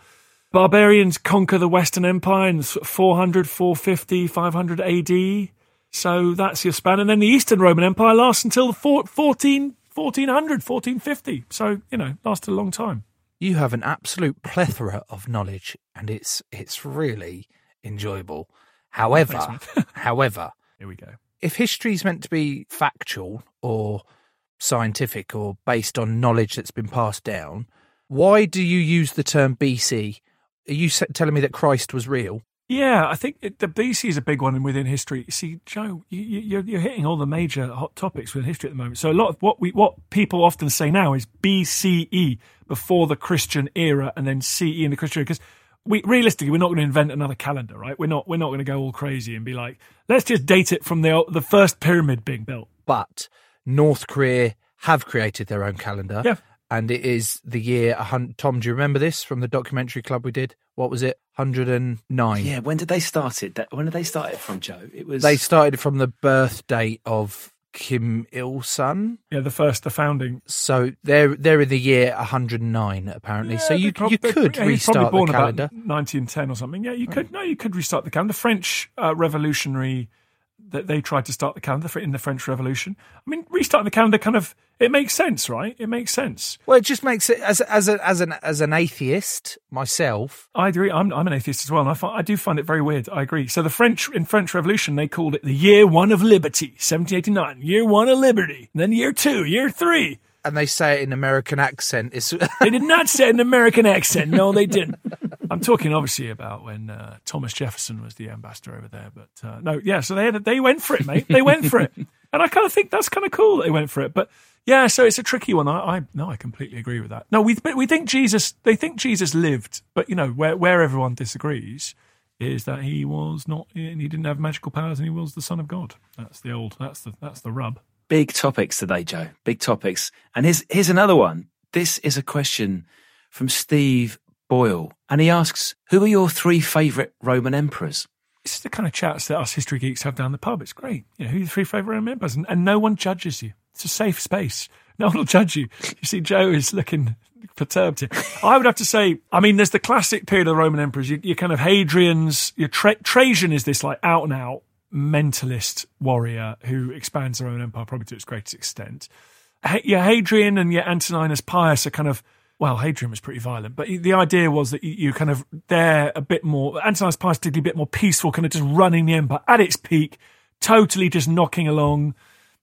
barbarians conquer the Western Empire in 400, 450, 500 AD. So that's your span. And then the Eastern Roman Empire lasts until the four- 14, 1400, 1450. So, you know, lasted a long time. You have an absolute plethora of knowledge, and it's it's really enjoyable. However, however, Here we go. if history is meant to be factual or scientific or based on knowledge that's been passed down, why do you use the term BC? Are you telling me that Christ was real? Yeah, I think it, the BC is a big one within history. See, Joe, you, you, you're, you're hitting all the major hot topics within history at the moment. So a lot of what we what people often say now is BCE before the Christian era, and then CE in the Christian era. Because we realistically, we're not going to invent another calendar, right? We're not we're not going to go all crazy and be like, let's just date it from the the first pyramid being built. But North Korea have created their own calendar. Yeah. And it is the year. a hun- Tom, do you remember this from the documentary club we did? What was it? 109. Yeah, when did they start it? That- When did they start it from, Joe? It was They started from the birth date of Kim Il Sung. Yeah, the first, the founding. So they're they're in the year 109 apparently. so you prob- you could yeah, restart probably born the calendar. about 1910 or something. Yeah, you could. No, you could restart the calendar. The French uh, Revolutionary that they tried to start the calendar for in the French Revolution. I mean, restarting the calendar kind of it makes sense, right? It makes sense. Well, it just makes it as as a, as an as an atheist myself. I agree. I'm, I'm an atheist as well, and I, find, I do find it very weird. I agree. So the French in French Revolution they called it the year one of liberty, 1789, year one of liberty, and then year two, year three. And they say it in American accent. They did not say it in an American accent. No, they didn't. I'm talking obviously about when uh, Thomas Jefferson was the ambassador over there. But uh, no, yeah, so they had, they went for it, mate. They went for it, and I kind of think that's kind of cool that they went for it. But yeah, so it's a tricky one. I, I no, I completely agree with that. No, we but we think Jesus. They think Jesus lived, but you know where where everyone disagrees is that he was not. He didn't have magical powers, and he was the Son of God. That's the old. That's the that's the rub. big topics today, Joe. Big topics. And here's here's another one. This is a question from Steve Boyle, and he asks, "Who are your three favourite Roman emperors?" This is the kind of chats that us history geeks have down the pub. It's great. You know, who are your three favourite members? And, and no one judges you. It's a safe space. No one will judge you. You see, Joe is looking perturbed here. I would have to say, I mean, there's the classic period of the Roman emperors. You, you kind of Hadrian's, your Tra- Trajan is this like out and out mentalist warrior who expands their own empire probably to its greatest extent. Your Hadrian and your Antoninus Pius are kind of well, Hadrian was pretty violent, but the idea was that you, you kind of they're a bit more Antoninus Pius particularly a bit more peaceful, kind of just running the empire at its peak, totally just knocking along.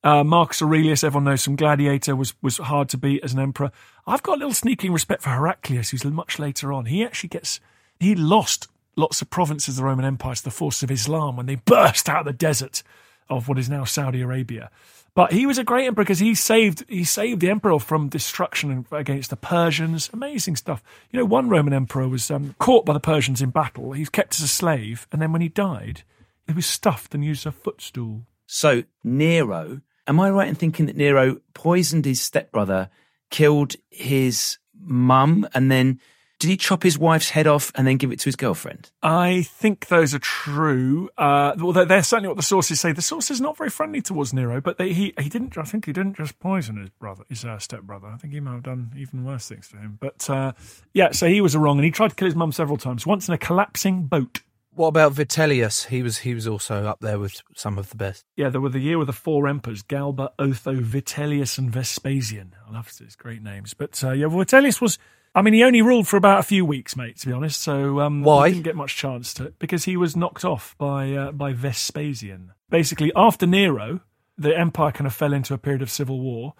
Uh, Marcus Aurelius, everyone knows from Gladiator, was was hard to beat as an emperor. I've got a little sneaking respect for Heraclius, who's much later on. He actually gets he lost lots of provinces of the Roman Empire to the forces of Islam when they burst out of the desert of what is now Saudi Arabia. But he was a great emperor because he saved he saved the emperor from destruction against the Persians. Amazing stuff. You know, one Roman emperor was um, caught by the Persians in battle. He was kept as a slave, and then when he died, he was stuffed and used as a footstool. So Nero, am I right in thinking that Nero poisoned his stepbrother, killed his mum, and then did he chop his wife's head off and then give it to his girlfriend? I think those are true. Uh, well, they're, they're certainly what the sources say. The sources not very friendly towards Nero, but they, he he didn't. I think he didn't just poison his brother, his uh, stepbrother. I think he might have done even worse things to him. But uh, yeah, so he was wrong, and he tried to kill his mum several times. Once in a collapsing boat. What about Vitellius? He was he was also up there with some of the best. Yeah, there were the year with the four emperors: Galba, Otho, Vitellius, and Vespasian. I love these great names. But uh, yeah, Vitellius was. I mean, he only ruled for about a few weeks, mate. To be honest, so um, Why? He didn't get much chance to because he was knocked off by uh, by Vespasian. Basically, after Nero, the empire kind of fell into a period of civil war,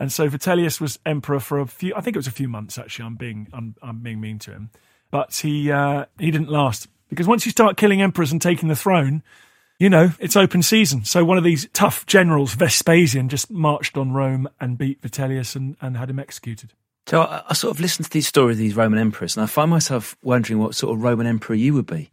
and so Vitellius was emperor for a few. I think it was a few months. Actually, I'm being I'm, I'm being mean to him, but he uh, he didn't last because once you start killing emperors and taking the throne, you know, it's open season. So one of these tough generals, Vespasian, just marched on Rome and beat Vitellius and, and had him executed. So I, I sort of listened to these stories of these Roman emperors, and I find myself wondering what sort of Roman emperor you would be.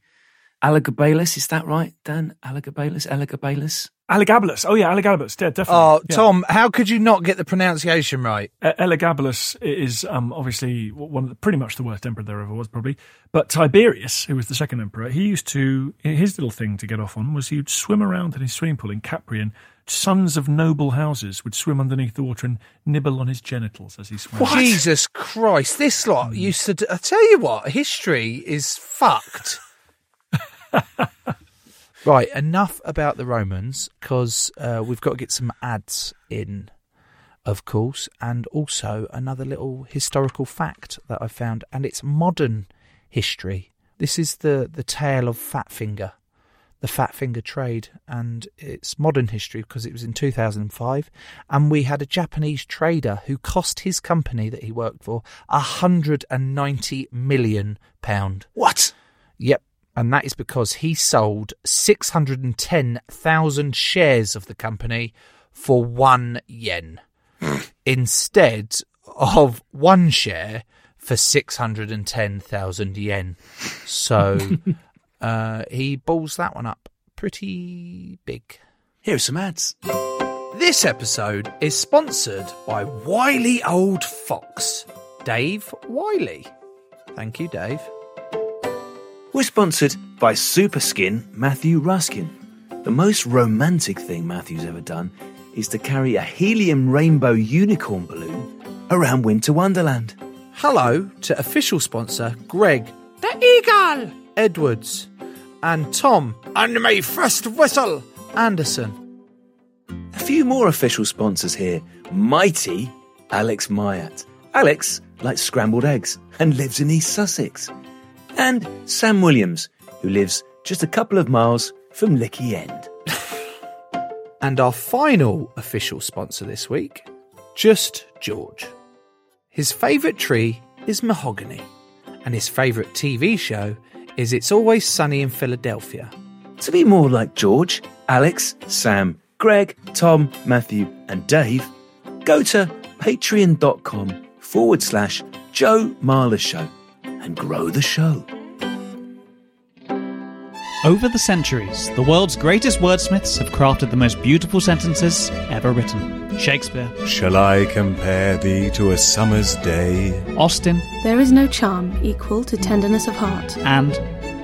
Elagabalus, is that right, Dan? Elagabalus, Elagabalus. Elagabalus. Oh, yeah, Elagabalus. Yeah, definitely. Oh, Yeah. Tom, how could you not get the pronunciation right? Uh, Elagabalus is um, obviously one of the, pretty much the worst emperor there ever was, probably. But Tiberius, who was the second emperor, he used to his little thing to get off on was he'd swim around in his swimming pool in Capri, and sons of noble houses would swim underneath the water and nibble on his genitals as he swam. Jesus Christ, this lot used to. d- I tell you what, history is fucked. right, enough about the Romans because uh, we've got to get some ads in, of course, and also another little historical fact that I found, and it's modern history. This is the the tale of Fat Finger, the Fat Finger trade, and it's modern history because it was in 2005, and we had a Japanese trader who cost his company that he worked for 190 million pound. What? Yep. And that is because he sold 610,000 shares of the company for one yen instead of one share for 610,000 yen. So uh, he balls that one up pretty big. Here are some ads. This episode is sponsored by Wiley Old Fox, Dave Wiley. Thank you, Dave. We're sponsored by Superskin Matthew Ruskin. The most romantic thing Matthew's ever done is to carry a helium rainbow unicorn balloon around Winter Wonderland. Hello to official sponsor Greg the Eagle Edwards and Tom and my first whistle Anderson. A few more official sponsors here. Mighty Alex Myat. Alex likes scrambled eggs and lives in East Sussex. And Sam Williams, who lives just a couple of miles from Lickey End. And our final official sponsor this week, Just George. His favourite tree is mahogany, and his favourite TV show is It's Always Sunny in Philadelphia. To be more like George, Alex, Sam, Greg, Tom, Matthew, and Dave, go to patreon.com forward slash Joe Marler Show and grow the show. Over the centuries, the world's greatest wordsmiths have crafted the most beautiful sentences ever written. Shakespeare, Shall I compare thee to a summer's day? Austen, There is no charm equal to tenderness of heart. and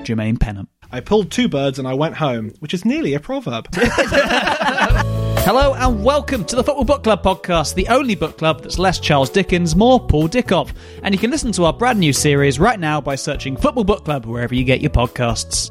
Jermaine Pennant. I pulled two birds and I went home, which is nearly a proverb. Hello and welcome to the Football Book Club podcast, the only book club that's less Charles Dickens, more Paul Dickov. And you can listen to our brand new series right now by searching Football Book Club wherever you get your podcasts.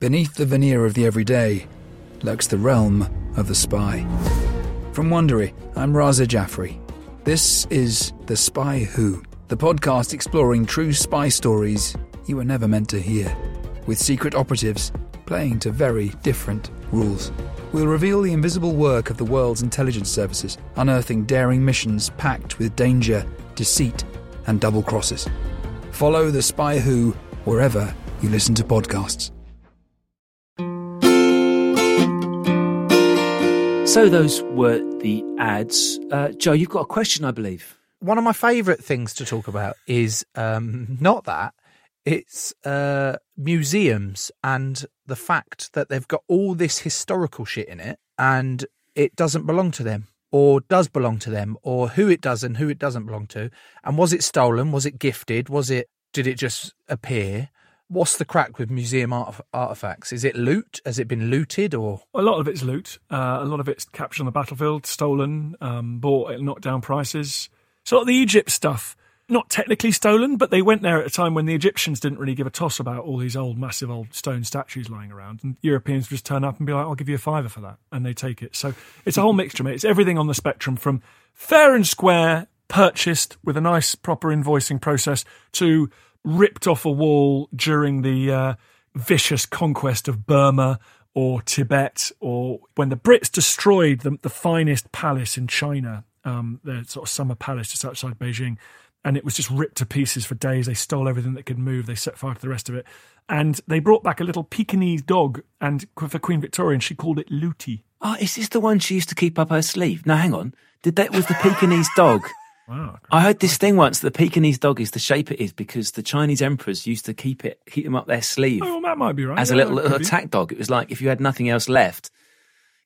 Beneath the veneer of the everyday lurks the realm of the spy. From Wondery, I'm Raza Jaffrey. This is The Spy Who, the podcast exploring true spy stories you were never meant to hear, with secret operatives playing to very different rules. We'll reveal the invisible work of the world's intelligence services, unearthing daring missions packed with danger, deceit, and double crosses. Follow The Spy Who wherever you listen to podcasts. So those were the ads. Uh, Joe, you've got a question, I believe. One of my favourite things to talk about is um, not that, it's uh, museums and the fact that they've got all this historical shit in it and it doesn't belong to them or does belong to them or who it does and who it doesn't belong to. And was it stolen? Was it gifted? Was it, did it just appear? What's the crack with museum art- artifacts? Is it loot? Has it been looted or? A lot of it's loot. Uh, a lot of it's captured on the battlefield, stolen, um, bought at knocked down prices. Sort of the Egypt stuff, not technically stolen, but they went there at a time when the Egyptians didn't really give a toss about all these old, massive old stone statues lying around. And Europeans just turn up and be like, I'll give you a fiver for that. And they take it. So it's a whole mixture, mate. It's everything on the spectrum from fair and square, purchased with a nice, proper invoicing process to ripped off a wall during the uh, vicious conquest of Burma or Tibet, or when the Brits destroyed the, the finest palace in China, um, the sort of summer palace just outside Beijing, and it was just ripped to pieces for days. They stole everything that could move. They set fire to the rest of it, and they brought back a little Pekingese dog, and for Queen Victoria, and she called it Looty. Oh, is this the one she used to keep up her sleeve? No, hang on. Did that was the Pekingese dog? Wow. I heard this thing once. The Pekingese dog is the shape it is because the Chinese emperors used to keep it, keep them up their sleeve Oh, well, that might be right. as a little, little attack dog. It was like if you had nothing else left,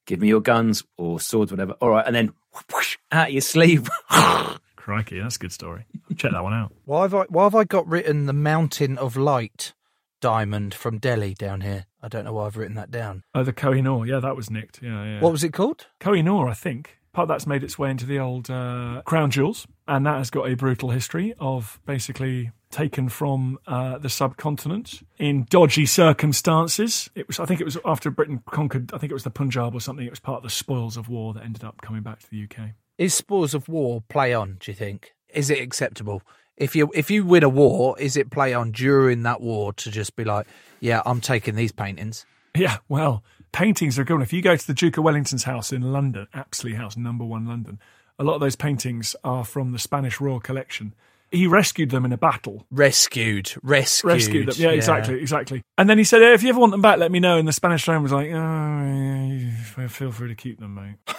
give me your guns or swords, whatever. All right, and then whoosh, out your sleeve. Crikey, that's a good story. Check that one out. Why have I, why have I got written the Mountain of Light diamond from Delhi down here? I don't know why I've written that down. Oh, the Kohinoor. Yeah, that was nicked. Yeah, yeah. What was it called? Kohinoor, I think. Part of that's made its way into the old uh, crown jewels, and that has got a brutal history of basically taken from uh, the subcontinent in dodgy circumstances. It was, I think, it was after Britain conquered. I think it was the Punjab or something. It was part of the spoils of war that ended up coming back to the UK. Is spoils of war play on? Do you think? Is it acceptable? If you if you win a war, is it play on during that war to just be like, yeah, I'm taking these paintings? Yeah, well, paintings are good. If you go to the Duke of Wellington's house in London, Apsley House, number one London, a lot of those paintings are from the Spanish Royal Collection. He rescued them in a battle. Rescued, rescued, Rescued them. Yeah, exactly, exactly. And then he said, "If you ever want them back, let me know." And the Spanish throne was like, "Oh, yeah, feel free to keep them, mate."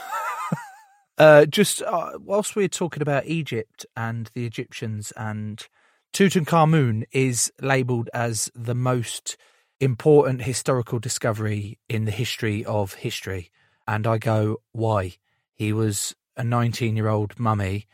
Uh, just uh, whilst we're talking about Egypt and the Egyptians, and Tutankhamun is labelled as the most important historical discovery in the history of history. And I go, why? He was a 19 year old mummy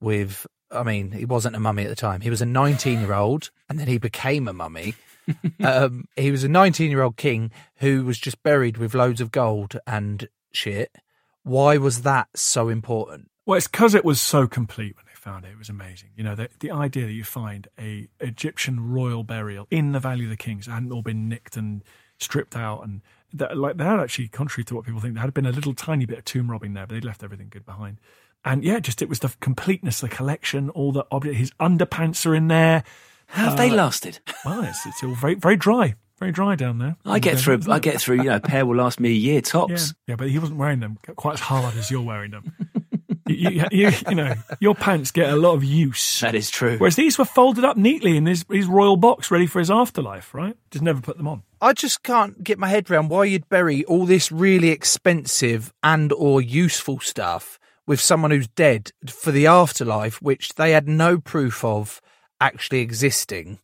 with, I mean, he wasn't a mummy at the time. He was a 19 year old and then he became a mummy. um, he was a 19 year old king who was just buried with loads of gold and shit. Why was that so important? Well, it's because it was so complete found it. It was amazing. You know, the, the idea that you find a Egyptian royal burial in the Valley of the Kings hadn't all been nicked and stripped out, and that, like they had actually, contrary to what people think, there had been a little tiny bit of tomb robbing there, but they'd left everything good behind. And yeah, just it was the completeness, the collection, all the object. His underpants are in there. How have they lasted? Well, it's, it's all very very dry, very dry down there. I get uh, through. I get through. You know, a pair will last me a year Yeah, tops. yeah, but he wasn't wearing them quite as hard as you're wearing them. You, you, you, you know, your pants get a lot of use. That is true. Whereas these were folded up neatly in his, his royal box, ready for his afterlife. Right? Just never put them on. I just can't get my head around why you'd bury all this really expensive and or useful stuff with someone who's dead for the afterlife, which they had no proof of actually existing.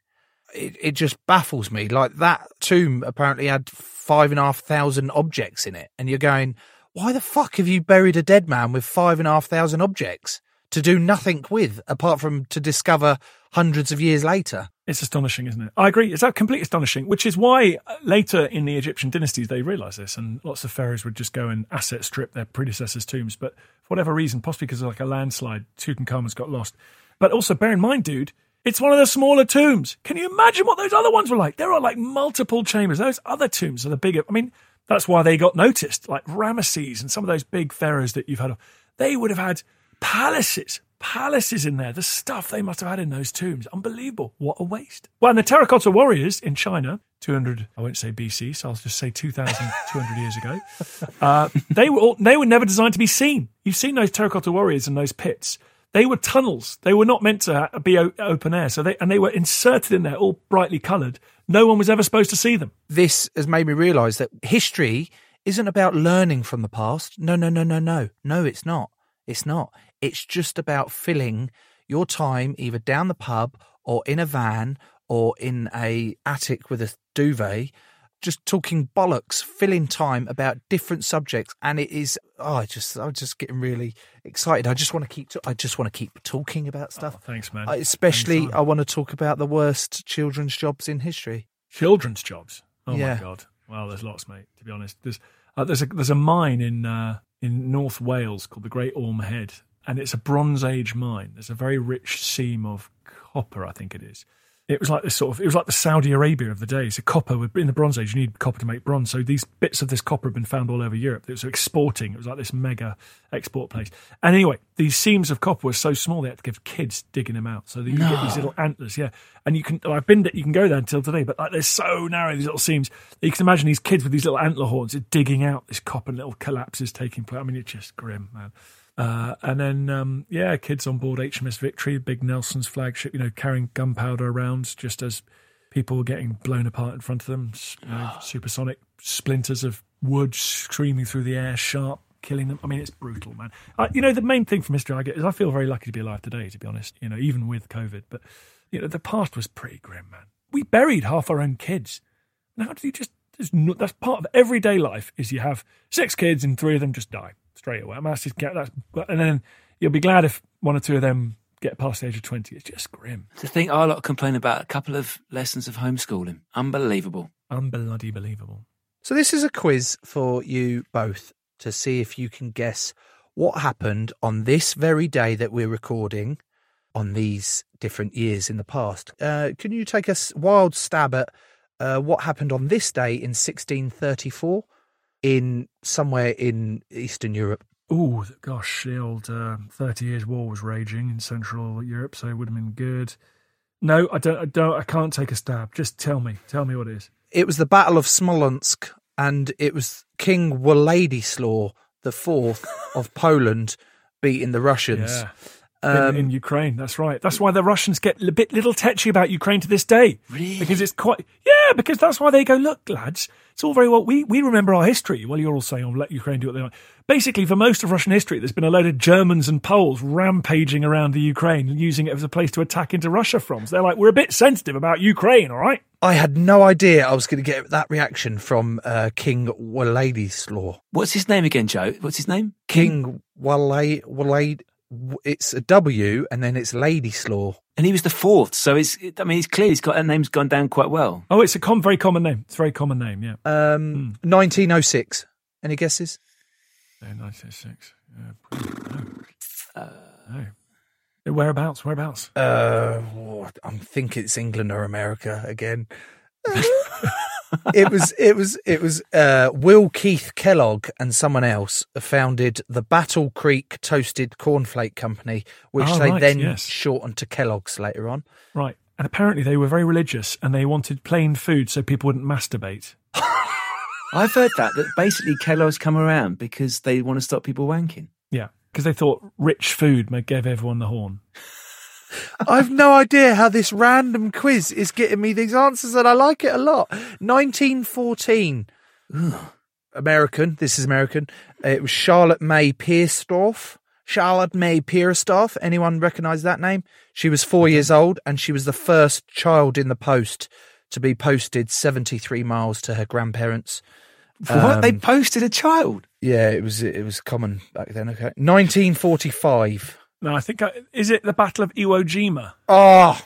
It, it just baffles me. Like that tomb apparently had five and a half thousand objects in it, and you're going, why the fuck have you buried a dead man with five and a half thousand objects to do nothing with, apart from to discover hundreds of years later? It's astonishing, isn't it? I agree. It's completely astonishing, which is why uh, later in the Egyptian dynasties they realised this, and lots of pharaohs would just go and asset strip their predecessors' tombs. But for whatever reason, possibly because of like a landslide, Tutankhamun's got lost. But also bear in mind, dude, it's one of the smaller tombs. Can you imagine what those other ones were like? There are like multiple chambers. Those other tombs are the bigger. I mean, that's why they got noticed. Like Ramesses and some of those big pharaohs that you've had, they would have had palaces, palaces in there. The stuff they must have had in those tombs, unbelievable. What a waste. Well, and the terracotta warriors in China, 200, I won't say BC, so I'll just say 2,200 years ago. Uh, they were all, they were never designed to be seen. You've seen those terracotta warriors in those pits. They were tunnels. They were not meant to be open air. So they and they were inserted in there, all brightly coloured. No one was ever supposed to see them. this has made me realize that history isn't about learning from the past. No, no, no, no, no. No, it's not. It's not. It's just about filling your time either down the pub or in a van or in a attic with a duvet, just talking bollocks, filling time about different subjects. And it is, oh, I just, I'm just getting really excited. I just want to keep, I just want to keep talking about stuff. Thanks, man. I- especially, Anytime. I want to talk about the worst children's jobs in history. children's jobs. Oh Yeah. my god! Well, there's lots, mate. To be honest, there's uh, there's a there's a mine in uh, in North Wales called the Great Orme Head, and it's a Bronze Age mine. There's a very rich seam of copper, I think it is. It was like this sort of it was like the Saudi Arabia of the day. So copper would- in the Bronze Age, you need copper to make bronze. So these bits of this copper have been found all over Europe. It was exporting. It was like this mega export place. And anyway, these seams of copper were so small they had to give kids digging them out. So you get these little antlers, yeah. And you can, I've been, you can go there until today, but like they're so narrow, these little seams. You can imagine these kids with these little antler horns digging out this copper little collapses taking place. I mean, it's just grim, man. Uh, and then, um, yeah, kids on board HMS Victory, big Nelson's flagship, you know, carrying gunpowder around just as people were getting blown apart in front of them. You know, supersonic splinters of wood screaming through the air, sharp, killing them. I mean, it's brutal, man. Uh, you know, the main thing from history I get is I feel very lucky to be alive today, to be honest, you know, even with COVID. But, you know, the past was pretty grim, man. We buried half our own kids. Now, how do you just, no, that's part of everyday life is you have six kids and three of them just die straight away. I mean, that's just, that's, and then you'll be glad if one or two of them get past the age of 20. It's just grim. To think our lot complain about a couple of lessons of homeschooling. Unbelievable. Unbloody believable. So this is a quiz for you both to see if you can guess what happened on this very day that we're recording on these different years in the past. Uh, can you take a wild stab at uh, what happened on this day in 1634 in somewhere in Eastern Europe? Oh gosh, the old uh, Thirty Years' War was raging in Central Europe, so it would have been good. No, I don't. I don't. I can't take a stab. Just tell me. Tell me what it is. It was the Battle of Smolensk, and it was King Władysław the Fourth of Poland beating the Russians. Yeah. Um, in, in Ukraine, that's right. That's why the Russians get a bit little tetchy about Ukraine to this day. Really? Because it's quite yeah. Because that's why they go. Look, lads, it's all very well. We we remember our history. Well, you're all saying, "Oh, let Ukraine do what they want." Basically, for most of Russian history, there's been a load of Germans and Poles rampaging around the Ukraine, using it as a place to attack into Russia from. So they're like, "We're a bit sensitive about Ukraine, all right." I had no idea I was going to get that reaction from uh, King Władysław. What's his name again, Joe? What's his name? King Walade, Walade, it's a W and then it's Ladyslaw. And he was the fourth, so it's. I mean, it's clear he's got that name's gone down quite well. Oh, it's a com- very common name. It's a very common name. Yeah. Um, 1906. Any guesses? Yeah, 1906. Yeah. no. No. Whereabouts? Whereabouts? Uh, oh, I think it's England or America again. it was it was it was uh, Will Keith Kellogg and someone else founded the Battle Creek Toasted Cornflake Company, which Oh, they right, then yes. shortened to Kellogg's later on. Right. And apparently they were very religious and they wanted plain food so people wouldn't masturbate. I've heard that that basically Kellogg's come around because they want to stop people wanking. Yeah. Because they thought rich food may give everyone the horn. I've no idea how this random quiz is getting me these answers, and I like it a lot. 1914. American. This is American. It was Charlotte May Pierstorff. Charlotte May Pierstorff. Anyone recognise that name? She was four years old, and she was the first child in the post to be posted 73 miles to her grandparents. What? they Um, posted a child? Yeah, it was it was common back then. Okay, 1945. No, I think, I, is it the Battle of Iwo Jima? Oh,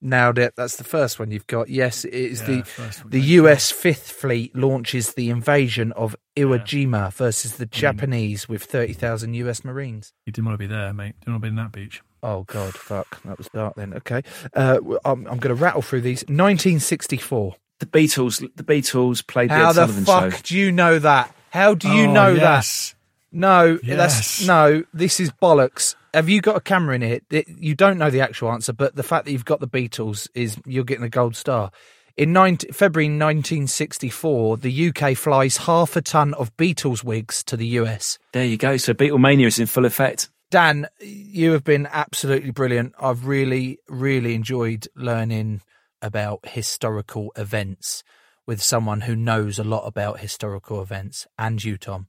nailed it. That's the first one you've got. Yes, it is Yeah, the the US Fifth Fleet launches the invasion of Iwo Jima versus the Japanese with thirty thousand US Marines. You didn't want to be there, mate. Didn't want to be in that beach. Oh God, fuck, that was dark then. Okay, uh, w- I'm, I'm going to rattle through these. 1964. The Beatles. The Beatles played the How Ed the Sullivan fuck show. do you know that? How do you Oh, know yes. that? No, that's no. This is bollocks. Have you got a camera in it? It- You don't know the actual answer, but the fact that you've got the Beatles is you're getting a gold star. In 19, February 1964, the UK flies half a ton of Beatles wigs to the US. There you go. So Beatlemania is in full effect. Dan, you have been absolutely brilliant. I've really, really enjoyed learning about historical events with someone who knows a lot about historical events, and you, Tom,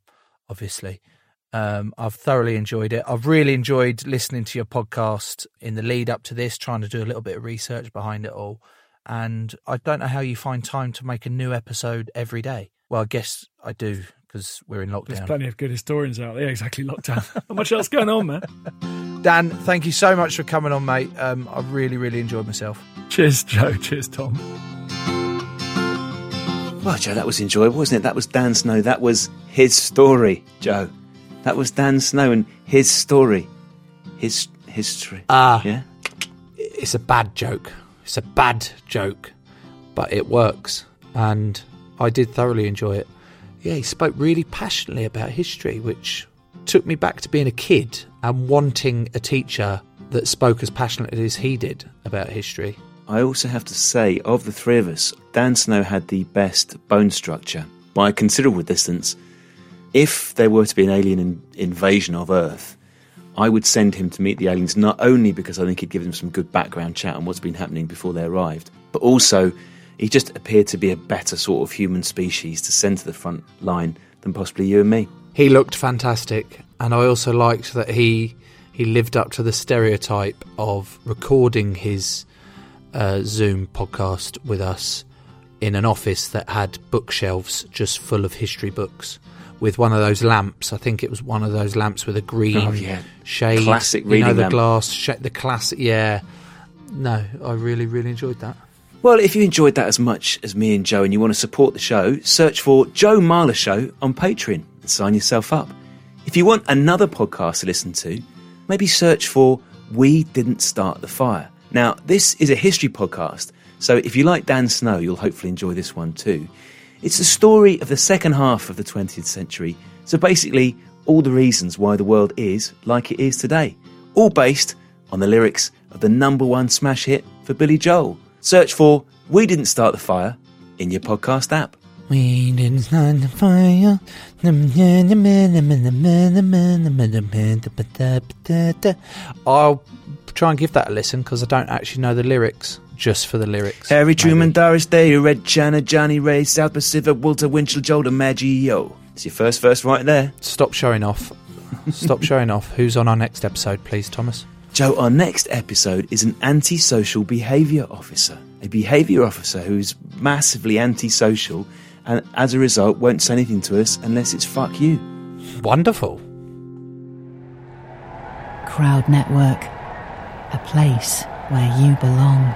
obviously. Um, I've thoroughly enjoyed it. I've really enjoyed listening to your podcast in the lead up to this, trying to do a little bit of research behind it all. And I don't know how you find time to make a new episode every day. Well, I guess I do because we're in lockdown. There's plenty of good historians out there. Yeah, exactly, lockdown. Not much else going on, man. Dan, thank you so much for coming on, mate. Um, I really, really enjoyed myself. Cheers, Joe. Cheers, Tom. Well, Joe, that was enjoyable, wasn't it? That was Dan Snow. That was his story, Joe. That was Dan Snow and his story, his history. Ah, yeah. It's a bad joke. It's a bad joke, but it works, and I did thoroughly enjoy it. Yeah, he spoke really passionately about history, which took me back to being a kid and wanting a teacher that spoke as passionately as he did about history. I also have to say, of the three of us, Dan Snow had the best bone structure by a considerable distance. If there were to be an alien in- invasion of Earth, I would send him to meet the aliens not only because I think he'd give them some good background chat on what's been happening before they arrived, but also he just appeared to be a better sort of human species to send to the front line than possibly you and me. He looked fantastic, and I also liked that he he lived up to the stereotype of recording his uh, Zoom podcast with us in an office that had bookshelves just full of history books with one of those lamps. I think it was one of those lamps with a green Oh, yeah. shade. Classic you know, the lamp. glass, sh- the classic. Yeah, no, I really, really enjoyed that. Well, if you enjoyed that as much as me and Joe and you want to support the show, search for Joe Marler Show on Patreon and sign yourself up. If you want another podcast to listen to, maybe search for We Didn't Start the Fire. Now, this is a history podcast, so if you like Dan Snow, you'll hopefully enjoy this one too. It's the story of the second half of the 20th century, so basically, all the reasons why the world is like it is today, all based on the lyrics of the number one smash hit for Billy Joel. Search for We Didn't Start the Fire in your podcast app. We didn't start the fire. I'll try and give that a listen because I don't actually know the lyrics. Just for the lyrics. Harry Truman, Doris Day, Red China, Johnnie Ray, South Pacific, Walter Winchell, Joel DiMaggio. It's your first verse right there. Stop showing off. Stop showing off. Who's on our next episode, please, Thomas? Joe, our next episode is an antisocial behaviour officer. A behaviour officer who's massively antisocial and as a result won't say anything to us unless it's fuck you. Wonderful. Crowd Network, a place where you belong.